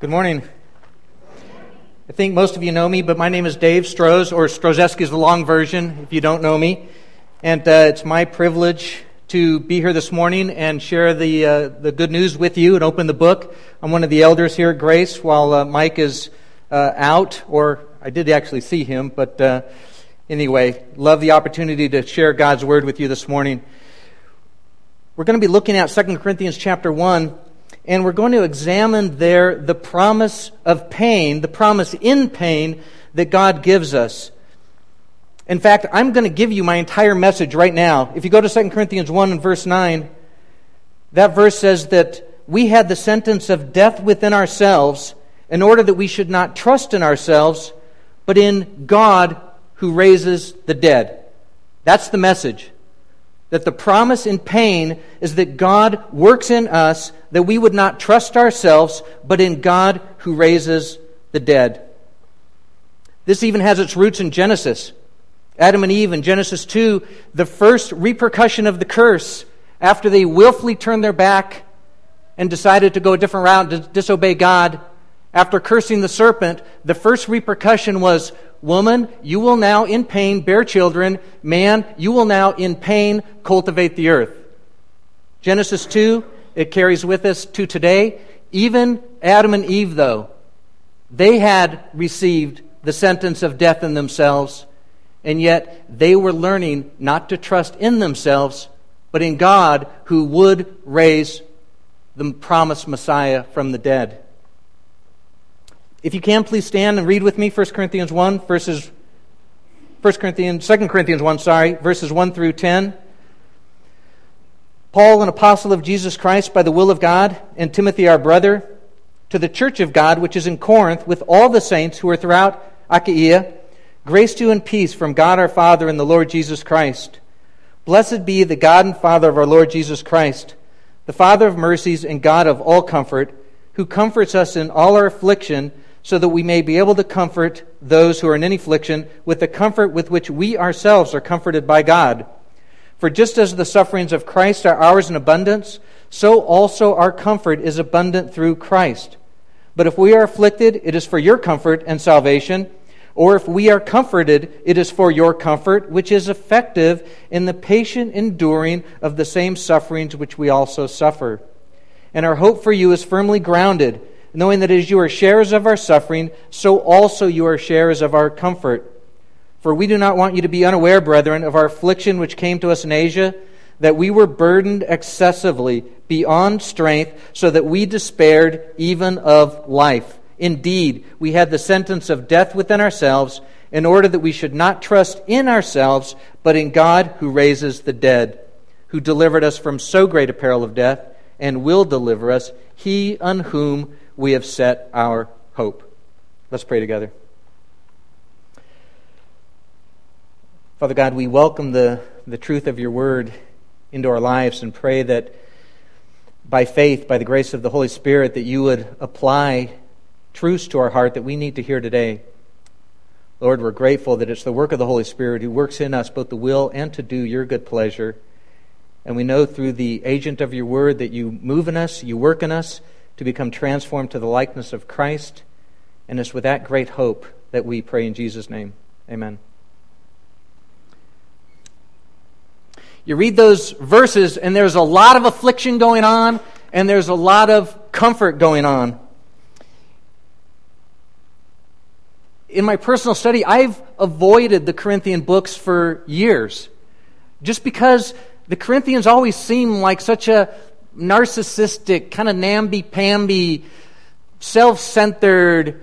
Good morning. I think most of you know me, but my name is Dave Stroz, or Strozewski is the long version if you don't know me. And uh, it's my privilege to be here this morning and share the, uh, the good news with you and open the book. I'm one of the elders here at Grace while uh, Mike is uh, out, or I did actually see him, but uh, anyway, love the opportunity to share God's word with you this morning. We're going to be looking at 2 Corinthians chapter 1 and we're going to examine there the promise of pain, the promise in pain that God gives us. In fact, I'm going to give you my entire message right now. If you go to 2 Corinthians 1 and verse 9, that verse says that we had the sentence of death within ourselves in order that we should not trust in ourselves, but in God who raises the dead. That's the message. That the promise in pain is that God works in us that we would not trust ourselves, but in God who raises the dead. This even has its roots in Genesis. Adam and Eve in Genesis 2, the first repercussion of the curse after they willfully turned their back and decided to go a different route to disobey God. After cursing the serpent, the first repercussion was Woman, you will now in pain bear children. Man, you will now in pain cultivate the earth. Genesis 2, it carries with us to today. Even Adam and Eve, though, they had received the sentence of death in themselves, and yet they were learning not to trust in themselves, but in God who would raise the promised Messiah from the dead. If you can, please stand and read with me 1 Corinthians 1, verses 1 Corinthians, 2 Corinthians 1, sorry, verses 1 through 10. Paul, an apostle of Jesus Christ by the will of God, and Timothy, our brother, to the church of God which is in Corinth, with all the saints who are throughout Achaia, grace to you and peace from God our Father and the Lord Jesus Christ. Blessed be the God and Father of our Lord Jesus Christ, the Father of mercies and God of all comfort, who comforts us in all our affliction so that we may be able to comfort those who are in any affliction with the comfort with which we ourselves are comforted by God. For just as the sufferings of Christ are ours in abundance, so also our comfort is abundant through Christ. But if we are afflicted, it is for your comfort and salvation. Or if we are comforted, it is for your comfort, which is effective in the patient enduring of the same sufferings which we also suffer. And our hope for you is firmly grounded knowing that as you are sharers of our suffering, so also you are sharers of our comfort. For we do not want you to be unaware, brethren, of our affliction which came to us in Asia, that we were burdened excessively beyond strength, so that we despaired even of life. Indeed, we had the sentence of death within ourselves, in order that we should not trust in ourselves, but in God who raises the dead, who delivered us from so great a peril of death, and will deliver us, he on whom we have set our hope. Let's pray together. Father God, we welcome the, the truth of your word into our lives and pray that by faith, by the grace of the Holy Spirit, that you would apply truths to our heart that we need to hear today. Lord, we're grateful that it's the work of the Holy Spirit who works in us both the will and to do your good pleasure. And we know through the agent of your word that you move in us, you work in us, to become transformed to the likeness of Christ. And it's with that great hope that we pray in Jesus' name. Amen. You read those verses, and there's a lot of affliction going on, and there's a lot of comfort going on. In my personal study, I've avoided the Corinthian books for years just because the Corinthians always seem like such a narcissistic, kind of namby-pamby, self-centered,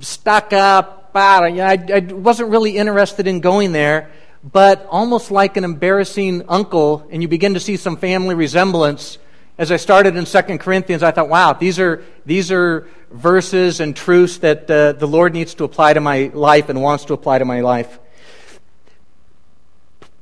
stuck up. I, I wasn't really interested in going there, but almost like an embarrassing uncle, and you begin to see some family resemblance. As I started in Second Corinthians, I thought, wow, these are, these are verses and truths that uh, the Lord needs to apply to my life and wants to apply to my life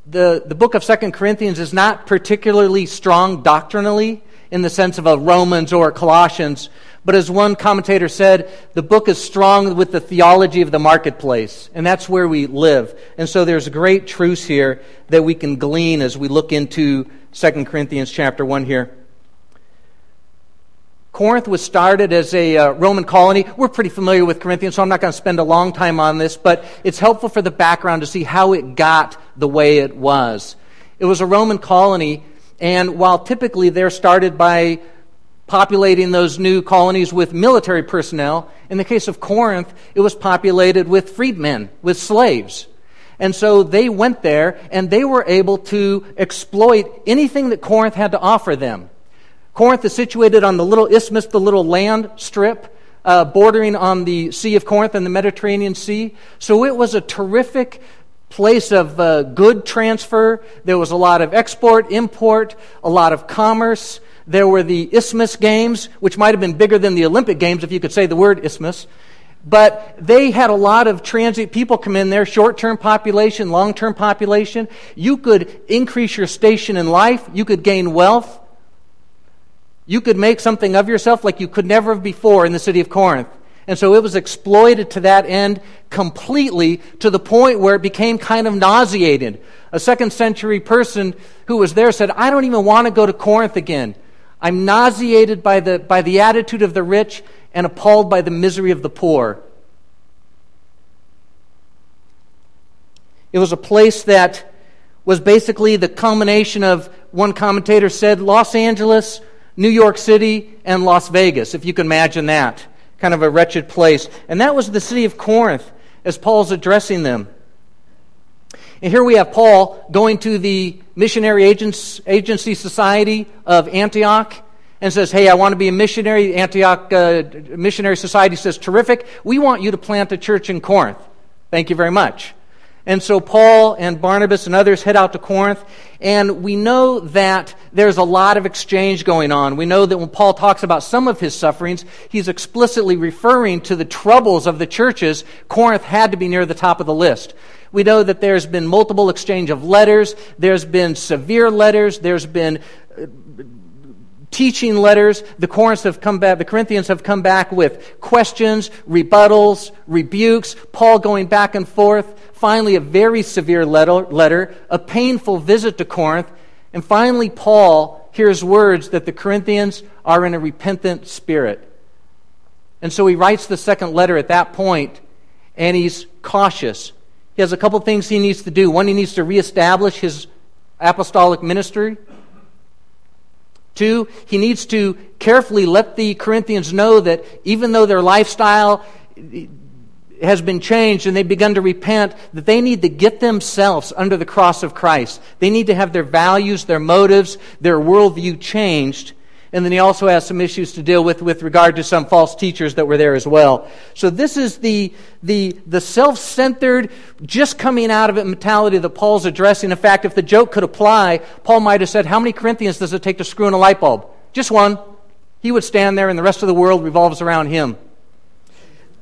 the, the book of Second Corinthians is not particularly strong doctrinally in the sense of a Romans or a Colossians, but as one commentator said, the book is strong with the theology of the marketplace, and that's where we live. And so there's great truths here that we can glean as we look into Second Corinthians chapter 1 here. Corinth was started as a uh, Roman colony. We're pretty familiar with Corinthians, so I'm not going to spend a long time on this, but it's helpful for the background to see how it got the way it was. It was a Roman colony, and while typically they're started by populating those new colonies with military personnel, in the case of Corinth, it was populated with freedmen, with slaves. And so they went there and they were able to exploit anything that Corinth had to offer them. Corinth is situated on the little isthmus, the little land strip uh, bordering on the Sea of Corinth and the Mediterranean Sea. So it was a terrific place of uh, good transfer. There was a lot of export, import, a lot of commerce. There were the Isthmus Games, which might have been bigger than the Olympic Games if you could say the word isthmus. But they had a lot of transit people come in there, short term population, long term population. You could increase your station in life, you could gain wealth, you could make something of yourself like you could never have before in the city of Corinth. And so it was exploited to that end completely to the point where it became kind of nauseated. A second century person who was there said, I don't even want to go to Corinth again. I'm nauseated by the, by the attitude of the rich and appalled by the misery of the poor. It was a place that was basically the culmination of, one commentator said, Los Angeles, New York City, and Las Vegas, if you can imagine that. Kind of a wretched place. And that was the city of Corinth as Paul's addressing them. And here we have Paul going to the Missionary Agency Society of Antioch and says, Hey, I want to be a missionary. Antioch uh, Missionary Society says, Terrific. We want you to plant a church in Corinth. Thank you very much. And so Paul and Barnabas and others head out to Corinth, and we know that there's a lot of exchange going on. We know that when Paul talks about some of his sufferings, he's explicitly referring to the troubles of the churches. Corinth had to be near the top of the list. We know that there's been multiple exchange of letters, there's been severe letters, there's been uh, teaching letters. The, have come back, the Corinthians have come back with questions, rebuttals, rebukes, Paul going back and forth. Finally, a very severe letter, a painful visit to Corinth. And finally, Paul hears words that the Corinthians are in a repentant spirit. And so he writes the second letter at that point, and he's cautious. He has a couple things he needs to do. One, he needs to reestablish his apostolic ministry. Two, he needs to carefully let the Corinthians know that even though their lifestyle has been changed and they've begun to repent, that they need to get themselves under the cross of Christ. They need to have their values, their motives, their worldview changed and then he also has some issues to deal with with regard to some false teachers that were there as well. So this is the, the, the self centered, just coming out of it mentality that Paul's addressing. In fact, if the joke could apply, Paul might have said, How many Corinthians does it take to screw in a light bulb? Just one. He would stand there, and the rest of the world revolves around him.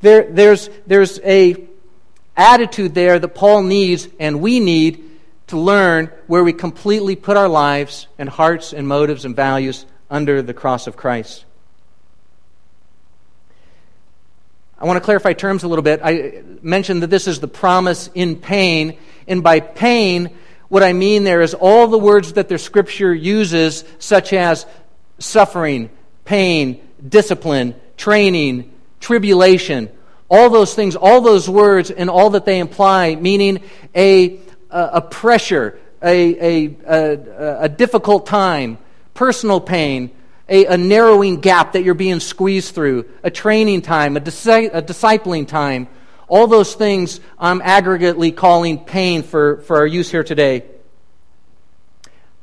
There, there's, there's a attitude there that Paul needs and we need to learn where we completely put our lives and hearts and motives and values under the cross of Christ. I want to clarify terms a little bit. I mentioned that this is the promise in pain, and by pain, what I mean there is all the words that the scripture uses, such as suffering, pain, discipline, training, tribulation, all those things, all those words, and all that they imply, meaning a, a, pressure, a, a, a, a difficult time, personal pain, a, a, narrowing gap that you're being squeezed through, a training time, a, disi- a discipling time. All those things I'm aggregately calling pain for, for our use here today.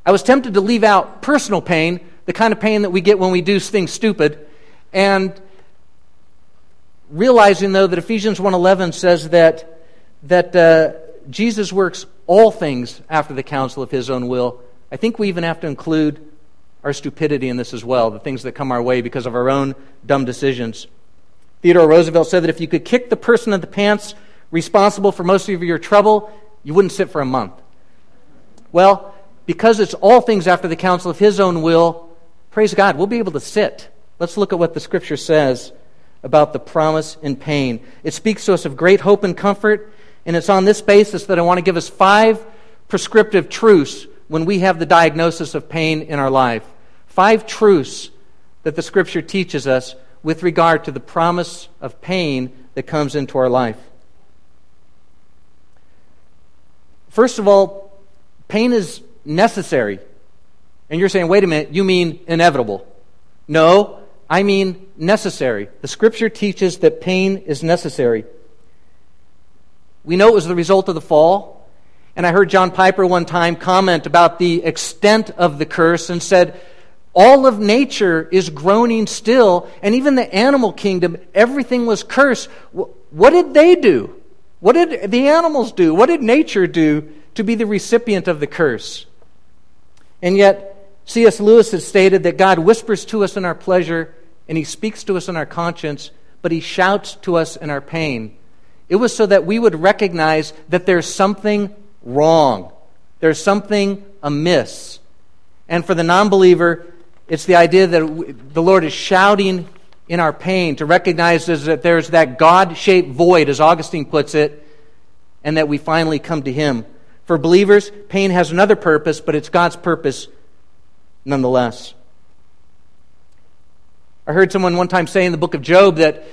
I was tempted to leave out personal pain, the kind of pain that we get when we do things stupid, and realizing though that Ephesians 1:11 says that that uh, Jesus works all things after the counsel of his own will. I think we even have to include our stupidity in this as well, the things that come our way because of our own dumb decisions. Theodore Roosevelt said that if you could kick the person in the pants responsible for most of your trouble, you wouldn't sit for a month. Well, because it's all things after the counsel of his own will, praise God, we'll be able to sit. Let's look at what the scripture says about the promise in pain. It speaks to us of great hope and comfort, and it's on this basis that I want to give us five prescriptive truths when we have the diagnosis of pain in our life. Five truths that the Scripture teaches us with regard to the promise of pain that comes into our life. First of all, pain is necessary. And you're saying, wait a minute, you mean inevitable. No, I mean necessary. The Scripture teaches that pain is necessary. We know it was the result of the fall. And I heard John Piper one time comment about the extent of the curse and said, all of nature is groaning still, and even the animal kingdom, everything was cursed. What did they do? What did the animals do? What did nature do to be the recipient of the curse? And yet, C.S. Lewis has stated that God whispers to us in our pleasure and he speaks to us in our conscience, but he shouts to us in our pain. It was so that we would recognize that there's something wrong, there's something amiss. And for the non believer, it's the idea that the Lord is shouting in our pain to recognize that there's that God shaped void, as Augustine puts it, and that we finally come to Him. For believers, pain has another purpose, but it's God's purpose nonetheless. I heard someone one time say in the book of Job that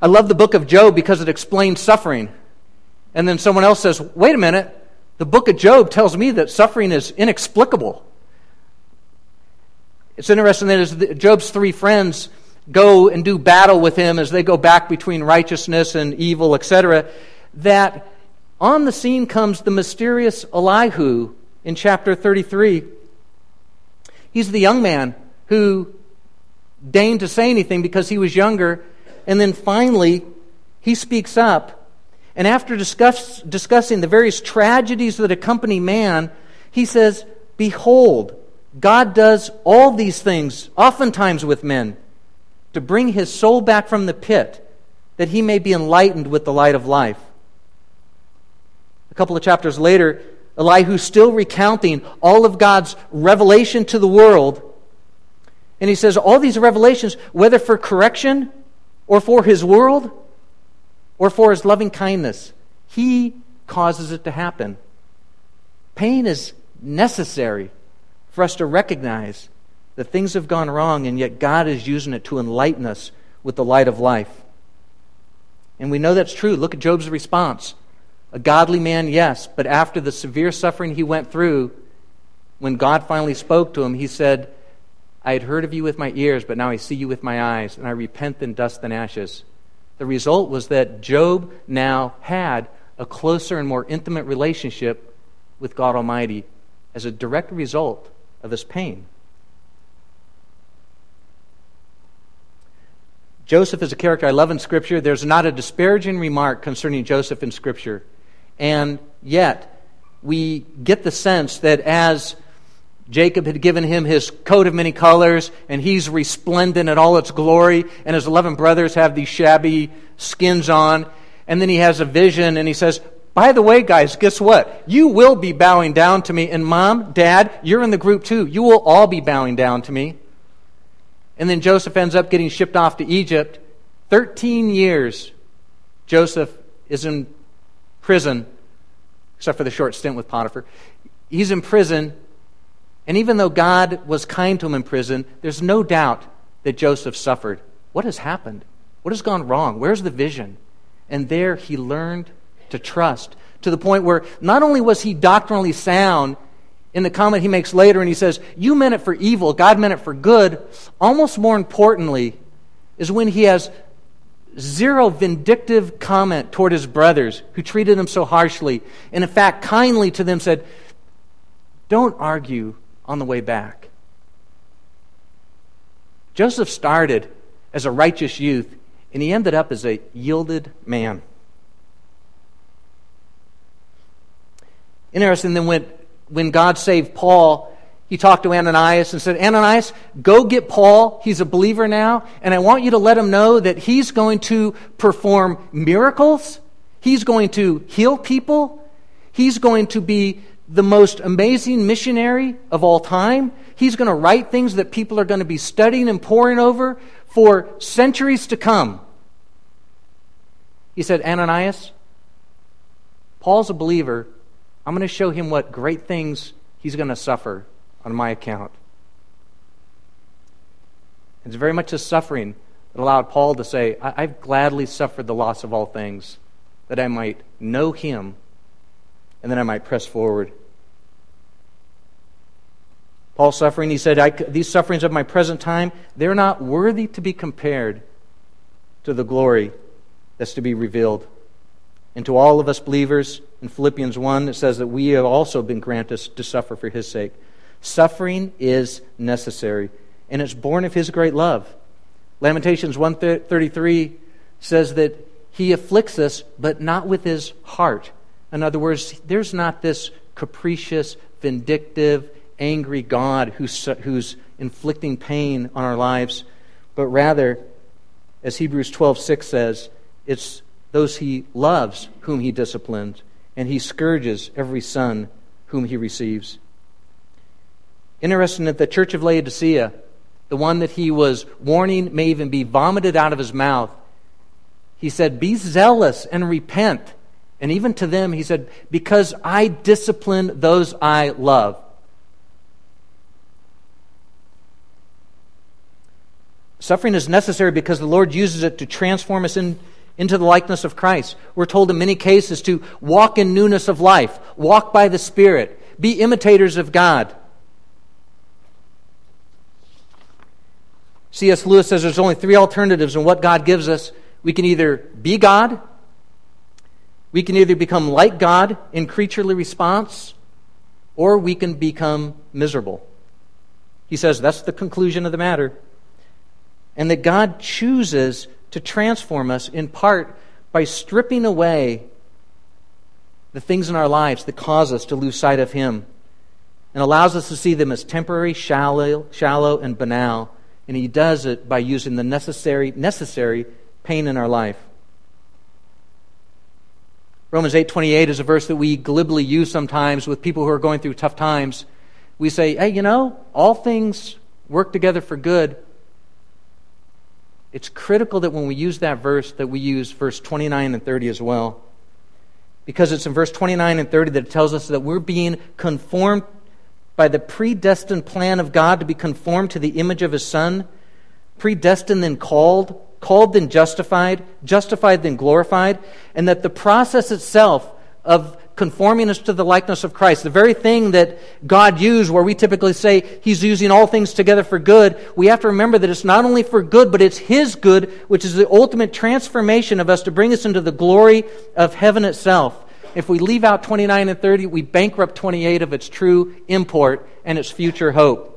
I love the book of Job because it explains suffering. And then someone else says, wait a minute, the book of Job tells me that suffering is inexplicable. It's interesting that Job's three friends go and do battle with him as they go back between righteousness and evil, etc., that on the scene comes the mysterious Elihu in chapter 33. He's the young man who deigned to say anything because he was younger, and then finally he speaks up. And after discuss, discussing the various tragedies that accompany man, he says, Behold, God does all these things, oftentimes with men, to bring his soul back from the pit, that he may be enlightened with the light of life. A couple of chapters later, Elihu's still recounting all of God's revelation to the world. And he says, all these revelations, whether for correction or for his world or for his loving kindness, he causes it to happen. Pain is necessary for us to recognize that things have gone wrong, and yet God is using it to enlighten us with the light of life. And we know that's true. Look at Job's response. A godly man, yes, but after the severe suffering he went through, when God finally spoke to him, he said, I had heard of you with my ears, but now I see you with my eyes, and I repent in dust and ashes. The result was that Job now had a closer and more intimate relationship with God Almighty as a direct result of his pain. Joseph is a character I love in Scripture. There's not a disparaging remark concerning Joseph in Scripture. And yet, we get the sense that as Jacob had given him his coat of many colors, and he's resplendent in all its glory, and his eleven brothers have these shabby skins on, and then he has a vision, and he says, by the way, guys, guess what? You will be bowing down to me. And mom, dad, you're in the group too. You will all be bowing down to me. And then Joseph ends up getting shipped off to Egypt. 13 years, Joseph is in prison, except for the short stint with Potiphar. He's in prison. And even though God was kind to him in prison, there's no doubt that Joseph suffered. What has happened? What has gone wrong? Where's the vision? And there he learned to trust to the point where not only was he doctrinally sound in the comment he makes later, and he says, You meant it for evil, God meant it for good. Almost more importantly, is when he has zero vindictive comment toward his brothers who treated him so harshly, and in fact, kindly to them said, Don't argue on the way back. Joseph started as a righteous youth, and he ended up as a yielded man. Interesting, then when, when God saved Paul, he talked to Ananias and said, Ananias, go get Paul. He's a believer now, and I want you to let him know that he's going to perform miracles. He's going to heal people. He's going to be the most amazing missionary of all time. He's going to write things that people are going to be studying and poring over for centuries to come. He said, Ananias, Paul's a believer, I'm going to show him what great things he's going to suffer on my account. It's very much his suffering that allowed Paul to say, I- have gladly suffered the loss of all things, that I might know him and then I might press forward. Paul's suffering, he said, These sufferings of my present time, they're not worthy to be compared to the glory that's to be revealed. And to all of us believers, in Philippians 1, it says that we have also been granted to suffer for his sake. Suffering is necessary, and it's born of his great love. Lamentations 133 says that he afflicts us, but not with his heart. In other words, there's not this capricious, vindictive, angry God who's, who's inflicting pain on our lives, but rather, as Hebrews 12:6 says, it's those he loves whom he disciplines, and he scourges every son whom he receives. Interesting that the church of Laodicea, the one that he was warning may even be vomited out of his mouth, he said, Be zealous and repent. And even to them, he said, Because I discipline those I love. Suffering is necessary because the Lord uses it to transform us in, into the likeness of Christ. We're told in many cases to walk in newness of life, walk by the Spirit, be imitators of God. C.S. Lewis says there's only three alternatives in what God gives us. We can either be God, we can either become like God in creaturely response, or we can become miserable. He says that's the conclusion of the matter and that God chooses to transform us in part by stripping away the things in our lives that cause us to lose sight of Him and allows us to see them as temporary, shallow, shallow and banal. And He does it by using the necessary, necessary pain in our life. Romans 8:28 is a verse that we glibly use sometimes with people who are going through tough times. We say, "Hey, you know, all things work together for good. It's critical that when we use that verse that we use verse 29 and 30 as well. Because it's in verse 29 and 30 that it tells us that we're being conformed by the predestined plan of God to be conformed to the image of his son. Predestined then called called then justified justified then glorified and that the process itself of conforming us to the likeness of Christ. The very thing that God used, where we typically say He's using all things together for good, we have to remember that it's not only for good, but it's His good, which is the ultimate transformation of us to bring us into the glory of heaven itself. If we leave out 29 and 30, we bankrupt 28 of its true import and its future hope.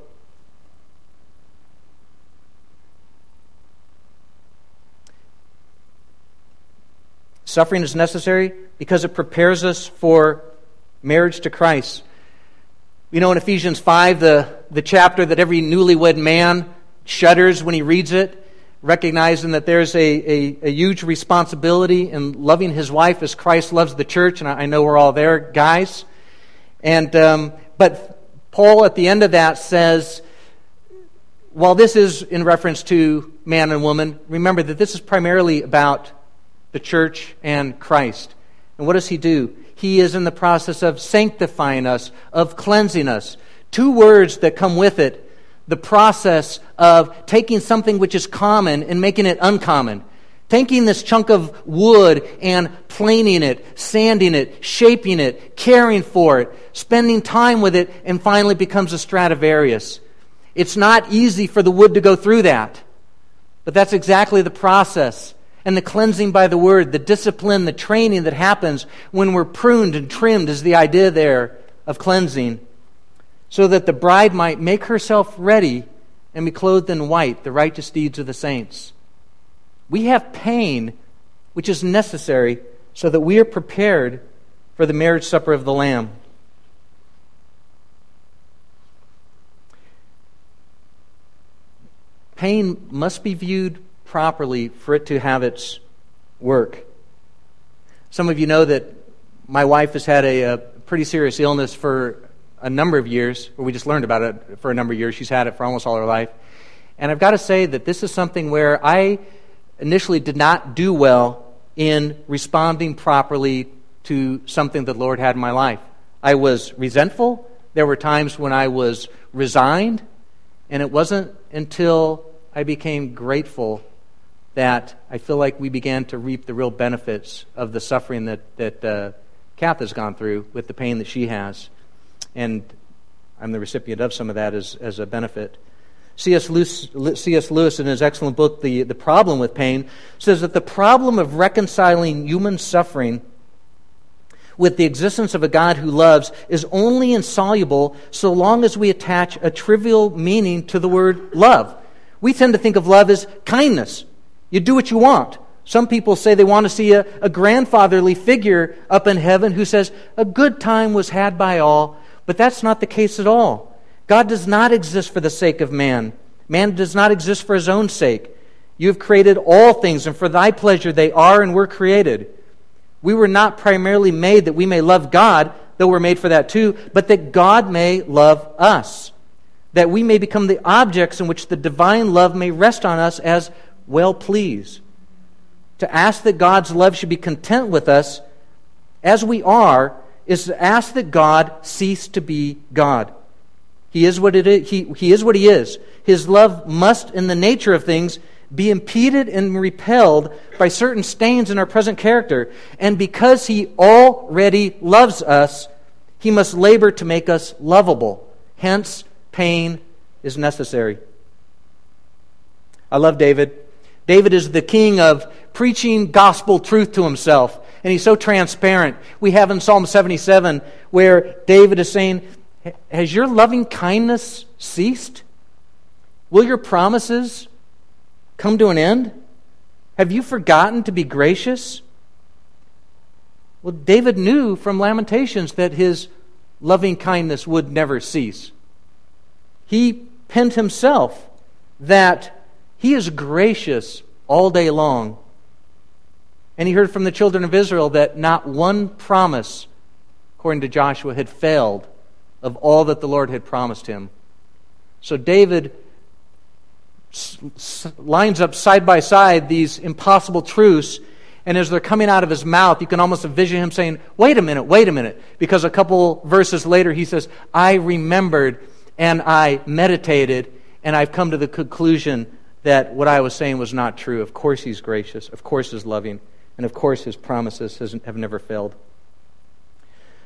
Suffering is necessary because it prepares us for marriage to Christ. You know, in Ephesians 5, the, the chapter that every newlywed man shudders when he reads it, recognizing that there's a, a, a huge responsibility in loving his wife as Christ loves the church, and I, I know we're all there, guys. And, um, but Paul at the end of that says, while this is in reference to man and woman, remember that this is primarily about the church and Christ. And what does he do? He is in the process of sanctifying us, of cleansing us. Two words that come with it the process of taking something which is common and making it uncommon. Taking this chunk of wood and planing it, sanding it, shaping it, caring for it, spending time with it, and finally becomes a Stradivarius. It's not easy for the wood to go through that. But that's exactly the process and the cleansing by the word, the discipline, the training that happens when we're pruned and trimmed is the idea there of cleansing, so that the bride might make herself ready and be clothed in white, the righteous deeds of the saints. We have pain which is necessary so that we are prepared for the marriage supper of the Lamb. Pain must be viewed properly for it to have its work. Some of you know that my wife has had a, a pretty serious illness for a number of years, or we just learned about it for a number of years. She's had it for almost all her life. And I've got to say that this is something where I initially did not do well in responding properly to something that the Lord had in my life. I was resentful. There were times when I was resigned. And it wasn't until I became grateful that I feel like we began to reap the real benefits of the suffering that, that uh, Kath has gone through with the pain that she has. And I'm the recipient of some of that as, as a benefit. C.S. Lewis, C.S. Lewis, in his excellent book, the, the Problem with Pain, says that the problem of reconciling human suffering with the existence of a God who loves is only insoluble so long as we attach a trivial meaning to the word love. We tend to think of love as kindness. You do what you want. Some people say they want to see a, a grandfatherly figure up in heaven who says, A good time was had by all, but that's not the case at all. God does not exist for the sake of man. Man does not exist for his own sake. You have created all things, and for thy pleasure they are and were created. We were not primarily made that we may love God, though we're made for that too, but that God may love us. That we may become the objects in which the divine love may rest on us as well pleased. To ask that God's love should be content with us as we are is to ask that God cease to be God. He is what it is. He, he is what he is. His love must, in the nature of things, be impeded and repelled by certain stains in our present character. And because he already loves us, he must labor to make us lovable. Hence, pain is necessary. I love David. David is the king of preaching gospel truth to himself. And he's so transparent. We have in Psalm 77 where David is saying, has your loving kindness ceased? Will your promises come to an end? Have you forgotten to be gracious? Well, David knew from Lamentations that his loving kindness would never cease. He penned himself that he is gracious all day long. And he heard from the children of Israel that not one promise, according to Joshua, had failed of all that the Lord had promised him. So David lines up side by side these impossible truths. And as they're coming out of his mouth, you can almost envision him saying, Wait a minute, wait a minute. Because a couple verses later, he says, I remembered and I meditated, and I've come to the conclusion that what I was saying was not true. Of course, he's gracious. Of course, he's loving. And of course, his promises have never failed.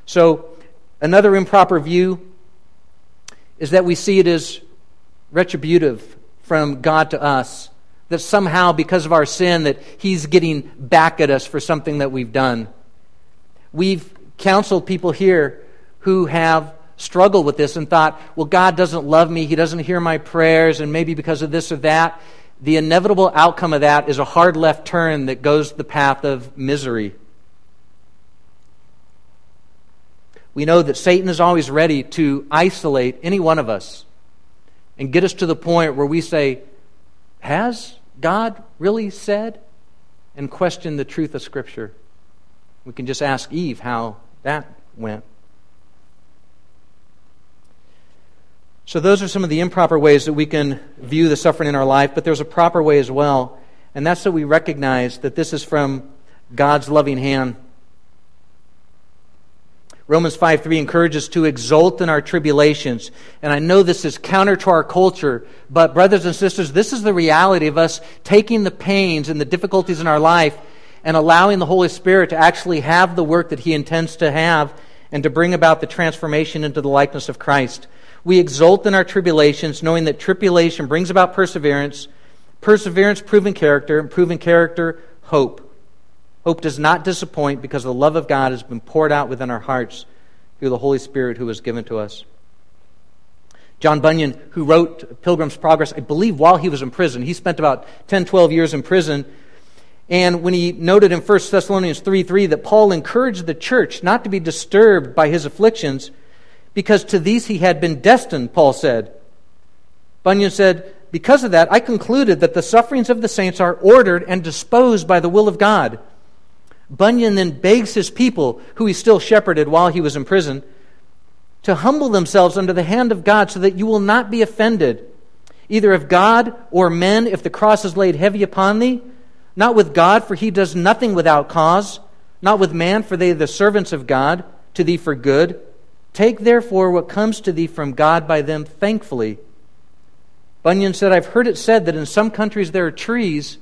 So, Another improper view is that we see it as retributive from God to us. That somehow, because of our sin, that He's getting back at us for something that we've done. We've counseled people here who have struggled with this and thought, well, God doesn't love me. He doesn't hear my prayers, and maybe because of this or that. The inevitable outcome of that is a hard left turn that goes the path of misery. we know that Satan is always ready to isolate any one of us and get us to the point where we say, Has God really said? and question the truth of Scripture. We can just ask Eve how that went. So, those are some of the improper ways that we can view the suffering in our life, but there's a proper way as well, and that's that we recognize that this is from God's loving hand. Romans 5 3 encourages us to exult in our tribulations. And I know this is counter to our culture, but brothers and sisters, this is the reality of us taking the pains and the difficulties in our life and allowing the Holy Spirit to actually have the work that He intends to have and to bring about the transformation into the likeness of Christ. We exult in our tribulations, knowing that tribulation brings about perseverance, perseverance, proven character, and proven character, hope. Hope does not disappoint because the love of God has been poured out within our hearts through the Holy Spirit who was given to us. John Bunyan, who wrote Pilgrim's Progress, I believe while he was in prison, he spent about 10, 12 years in prison. And when he noted in 1 Thessalonians 3 3 that Paul encouraged the church not to be disturbed by his afflictions, because to these he had been destined, Paul said. Bunyan said, Because of that, I concluded that the sufferings of the saints are ordered and disposed by the will of God Bunyan then begs his people, who he still shepherded while he was in prison, to humble themselves under the hand of God so that you will not be offended, either of God or men, if the cross is laid heavy upon thee. Not with God, for he does nothing without cause. Not with man, for they are the servants of God, to thee for good. Take therefore what comes to thee from God by them thankfully. Bunyan said, I've heard it said that in some countries there are trees,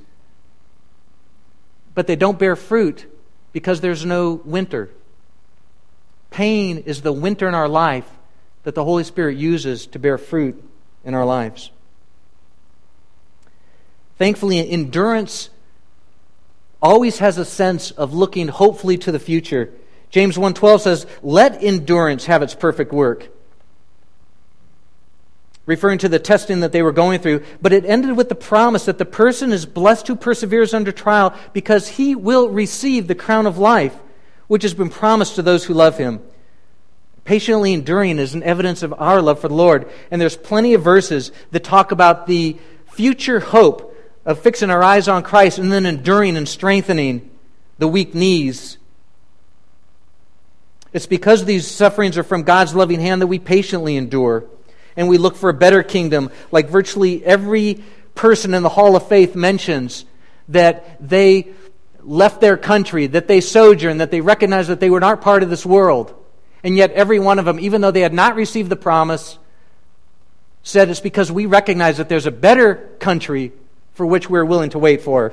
but they don't bear fruit because there's no winter. Pain is the winter in our life that the Holy Spirit uses to bear fruit in our lives. Thankfully, endurance always has a sense of looking hopefully to the future. James 1:12 says, "Let endurance have its perfect work." Referring to the testing that they were going through, but it ended with the promise that the person is blessed who perseveres under trial because he will receive the crown of life which has been promised to those who love him. Patiently enduring is an evidence of our love for the Lord. And there's plenty of verses that talk about the future hope of fixing our eyes on Christ and then enduring and strengthening the weak knees. It's because these sufferings are from God's loving hand that we patiently endure and we look for a better kingdom, like virtually every person in the Hall of Faith mentions that they left their country, that they sojourned, that they recognized that they were not part of this world. And yet, every one of them, even though they had not received the promise, said it's because we recognize that there's a better country for which we're willing to wait for.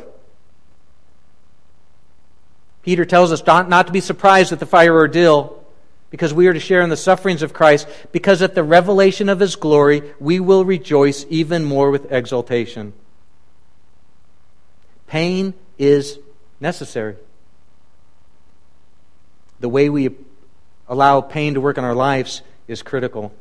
Peter tells us not, not to be surprised at the fire ordeal because we are to share in the sufferings of Christ, because at the revelation of his glory we will rejoice even more with exultation. Pain is necessary. The way we allow pain to work in our lives is critical.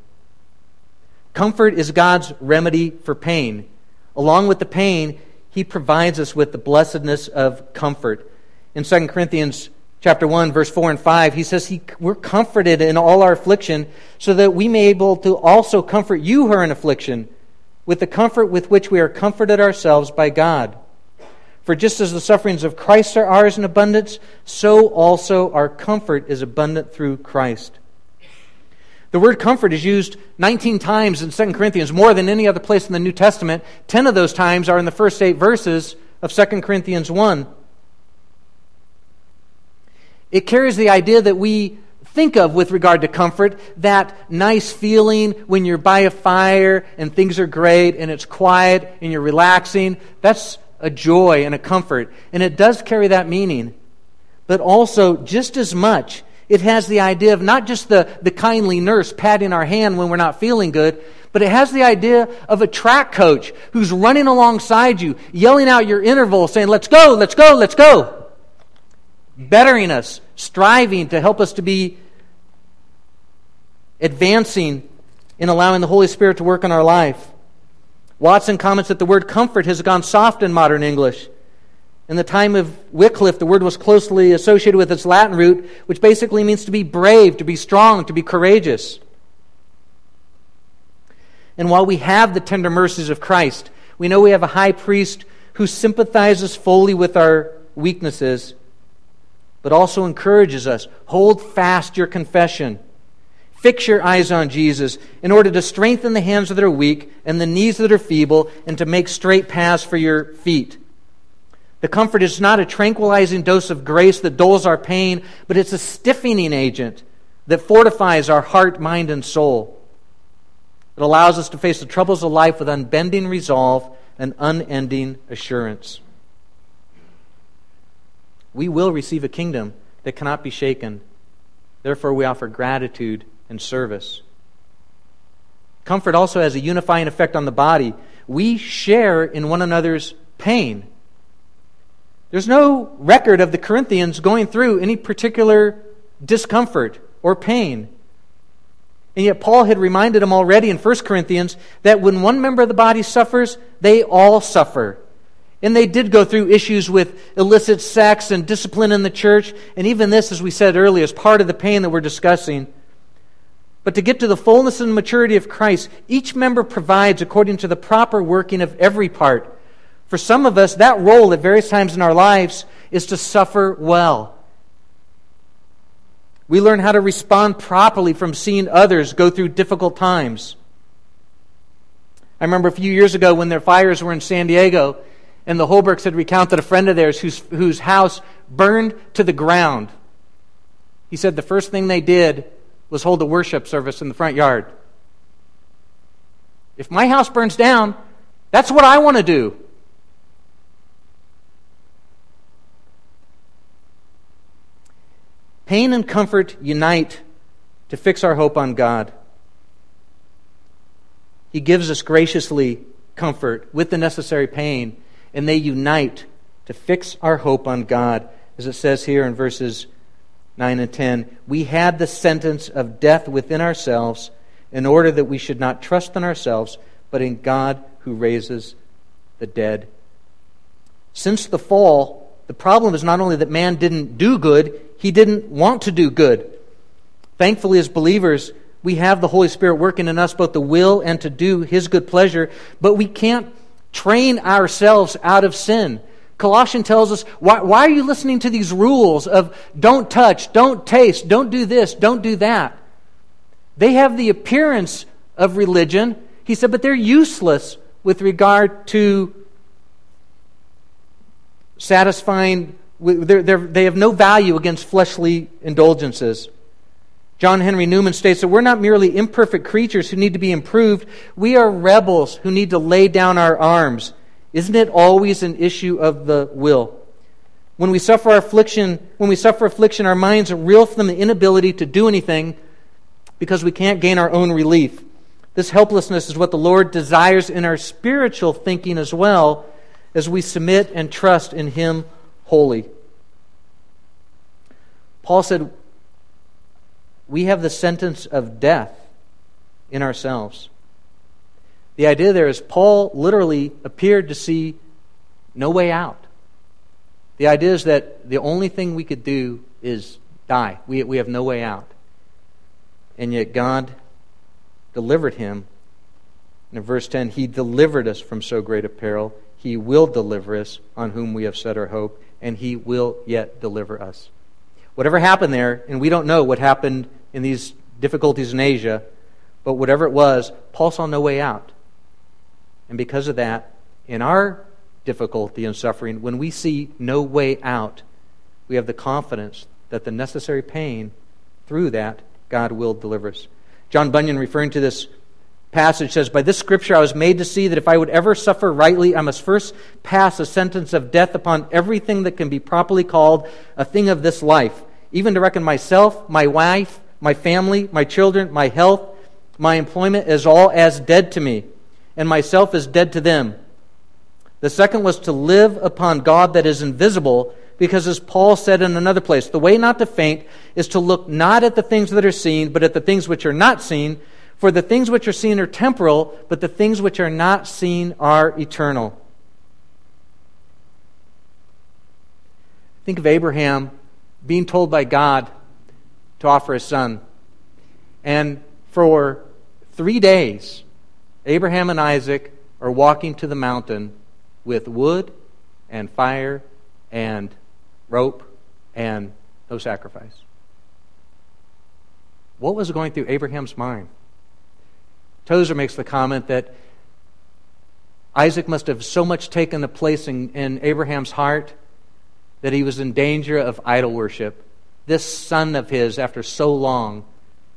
Comfort is God's remedy for pain. Along with the pain, he provides us with the blessedness of comfort. In 2 Corinthians chapter 1 verse 4 and 5 he says he, we're comforted in all our affliction so that we may be able to also comfort you who are in affliction with the comfort with which we are comforted ourselves by god. For just as the sufferings of christ are ours in abundance so also our comfort is abundant through christ. The word comfort is used 19 times in 2 corinthians more than any other place in the new testament. 10 of those times are in the first eight verses of 2 corinthians 1 it carries the idea that we think of with regard to comfort that nice feeling when you're by a fire and things are great and it's quiet and you're relaxing. That's a joy and a comfort. And it does carry that meaning. But also, just as much, it has the idea of not just the, the kindly nurse patting our hand when we're not feeling good, but it has the idea of a track coach who's running alongside you, yelling out your interval, saying, Let's go, let's go, let's go bettering us, striving to help us to be advancing in allowing the Holy Spirit to work in our life. Watson comments that the word comfort has gone soft in modern English. In the time of Wycliffe, the word was closely associated with its Latin root, which basically means to be brave, to be strong, to be courageous. And while we have the tender mercies of Christ, we know we have a high priest who sympathizes fully with our weaknesses but also encourages us hold fast your confession. Fix your eyes on Jesus in order to strengthen the hands that are weak and the knees that are feeble and to make straight paths for your feet. The comfort is not a tranquilizing dose of grace that dulls our pain, but it's a stiffening agent that fortifies our heart, mind, and soul. It allows us to face the troubles of life with unbending resolve and unending assurance we will receive a kingdom that cannot be shaken. Therefore, we offer gratitude and service. Comfort also has a unifying effect on the body. We share in one another's pain. There's no record of the Corinthians going through any particular discomfort or pain. And yet, Paul had reminded them already in 1 Corinthians that when one member of the body suffers, they all suffer. And they did go through issues with illicit sex and discipline in the church. And even this, as we said earlier, is part of the pain that we're discussing. But to get to the fullness and maturity of Christ, each member provides according to the proper working of every part. For some of us, that role at various times in our lives is to suffer well. We learn how to respond properly from seeing others go through difficult times. I remember a few years ago when their fires were in San Diego and the Holbergs had recounted a friend of theirs whose, whose house burned to the ground. He said the first thing they did was hold a worship service in the front yard. If my house burns down, That's what I want to do. Pain and comfort unite to fix our hope on God. He gives us graciously comfort with the necessary pain, and they unite to fix our hope on God. As it says here in verses 9 and 10, we had the sentence of death within ourselves in order that we should not trust in ourselves, but in God who raises the dead. Since the fall, the problem is not only that man didn't do good, he didn't want to do good. Thankfully, as believers, we have the Holy Spirit working in us both the will and to do His good pleasure, but we can't train ourselves out of sin. Colossians tells us, why, why are you listening to these rules of don't touch, don't taste, don't do this, don't do that? They have the appearance of religion, he said, but they're useless with regard to satisfying, they're, they're, they have no value against fleshly indulgences. John Henry Newman states that we're not merely imperfect creatures who need to be improved, we are rebels who need to lay down our arms. Isn't it always an issue of the will? When we suffer affliction, when we suffer affliction, our minds reel from the inability to do anything because we can't gain our own relief. This helplessness is what the Lord desires in our spiritual thinking as well as we submit and trust in Him wholly. Paul said, we have the sentence of death in ourselves. The idea there is Paul literally appeared to see no way out. The idea is that the only thing we could do is die. We, we have no way out. And yet God delivered him. And in verse 10, He delivered us from so great a peril. He will deliver us, on whom we have set our hope, and He will yet deliver us. Whatever happened there, and we don't know what happened in these difficulties in Asia, but whatever it was, Paul saw no way out. And because of that, in our difficulty and suffering, when we see no way out, we have the confidence that the necessary pain, through that, God will deliver us. John Bunyan, referring to this passage, says, By this scripture I was made to see that if I would ever suffer rightly, I must first pass a sentence of death upon everything that can be properly called a thing of this life, even to reckon myself, my wife, my family, my children, my health, my employment is all as dead to me, and myself is dead to them. The second was to live upon God that is invisible, because as Paul said in another place, the way not to faint is to look not at the things that are seen, but at the things which are not seen. For the things which are seen are temporal, but the things which are not seen are eternal. Think of Abraham being told by God to offer his son. And for three days, Abraham and Isaac are walking to the mountain with wood and fire and rope and no sacrifice. What was going through Abraham's mind? Tozer makes the comment that Isaac must have so much taken the place in, in Abraham's heart that he was in danger of idol worship this son of his, after so long,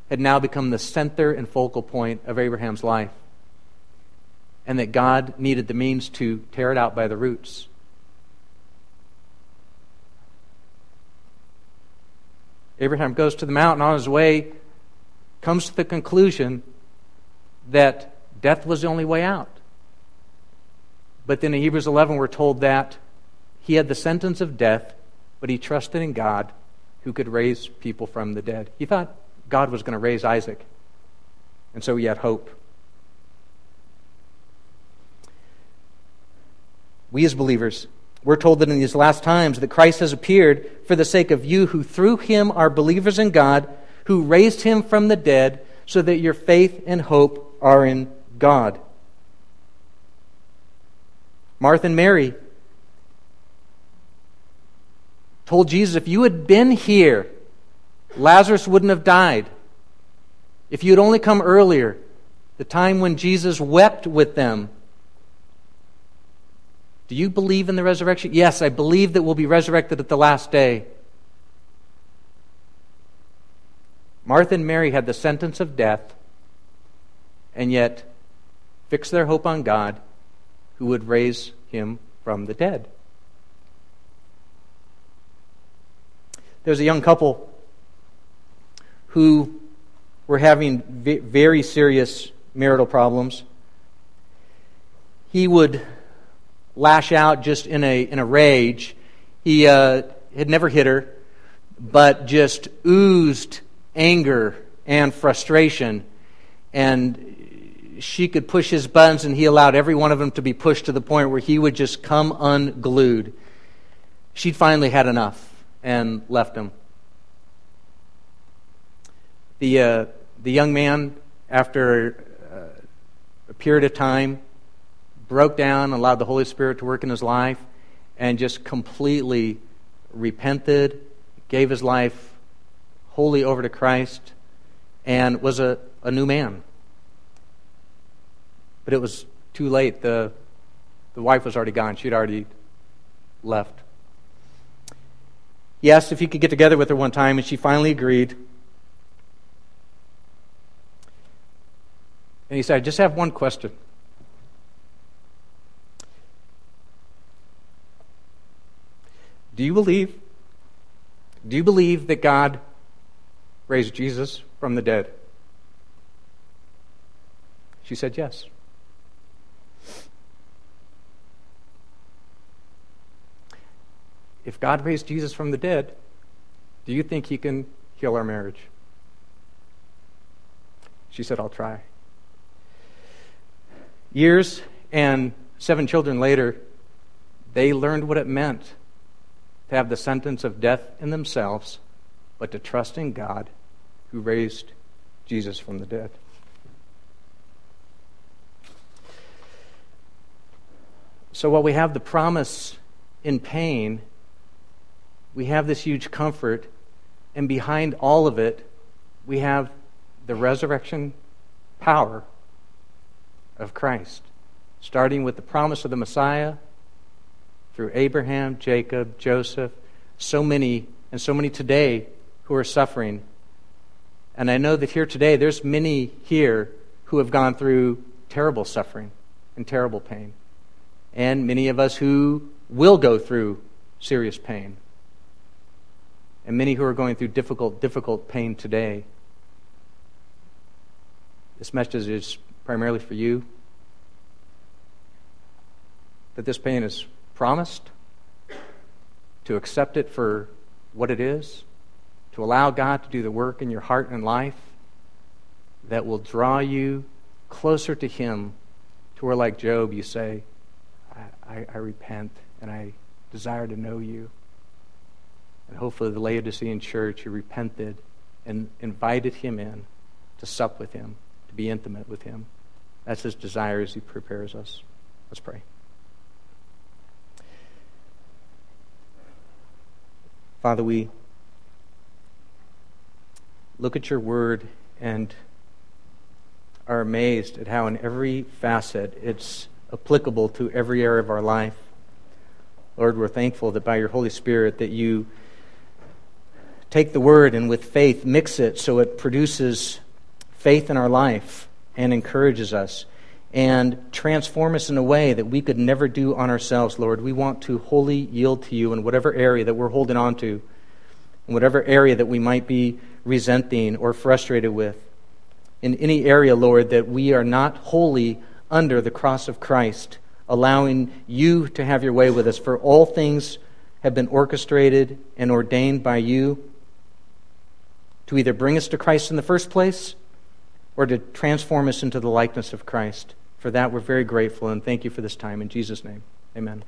had now become the center and focal point of Abraham's life. And that God needed the means to tear it out by the roots. Abraham goes to the mountain on his way, comes to the conclusion that death was the only way out. But then in Hebrews 11, we're told that he had the sentence of death, but he trusted in God who could raise people from the dead. He thought God was going to raise Isaac, and so he had hope. We as believers, we're told that in these last times that Christ has appeared for the sake of you who through him are believers in God, who raised him from the dead, so that your faith and hope are in God. Martha and Mary told Jesus, if you had been here, Lazarus wouldn't have died. If you had only come earlier, the time when Jesus wept with them. Do you believe in the resurrection? Yes, I believe that we'll be resurrected at the last day. Martha and Mary had the sentence of death, and yet fixed their hope on God who would raise him from the dead. There's a young couple who were having very serious marital problems. He would lash out just in a, in a rage. He uh, had never hit her, but just oozed anger and frustration. And she could push his buttons, and he allowed every one of them to be pushed to the point where he would just come unglued. She'd finally had enough and left him. The, uh, the young man, after uh, a period of time, broke down, allowed the Holy Spirit to work in his life, and just completely repented, gave his life wholly over to Christ, and was a, a new man. But it was too late. The, the wife was already gone, she'd already left. He asked if he could get together with her one time, and she finally agreed. And he said, I just have one question. Do you believe? Do you believe that God raised Jesus from the dead? She said yes. If God raised Jesus from the dead, do you think he can heal our marriage? She said, I'll try. Years and seven children later, they learned what it meant to have the sentence of death in themselves, but to trust in God who raised Jesus from the dead. So while we have the promise in pain, we have this huge comfort, and behind all of it, we have the resurrection power of Christ, starting with the promise of the Messiah through Abraham, Jacob, Joseph, so many, and so many today who are suffering. And I know that here today, there's many here who have gone through terrible suffering and terrible pain, and many of us who will go through serious pain and many who are going through difficult, difficult pain today. This message is primarily for you. That this pain is promised, to accept it for what it is, to allow God to do the work in your heart and life that will draw you closer to Him, to where, like Job, you say, I, I, I repent and I desire to know you. And hopefully, the Laodicean church who repented and invited him in to sup with him, to be intimate with him. That's his desire as he prepares us. Let's pray. Father, we look at your word and are amazed at how, in every facet, it's applicable to every area of our life. Lord, we're thankful that by your Holy Spirit that you take the word and with faith mix it so it produces faith in our life and encourages us and transform us in a way that we could never do on ourselves, Lord. We want to wholly yield to you in whatever area that we're holding on to, in whatever area that we might be resenting or frustrated with. In any area, Lord, that we are not wholly under the cross of Christ, allowing you to have your way with us. For all things have been orchestrated and ordained by you to either bring us to Christ in the first place or to transform us into the likeness of Christ. For that, we're very grateful and thank you for this time. In Jesus' name, amen.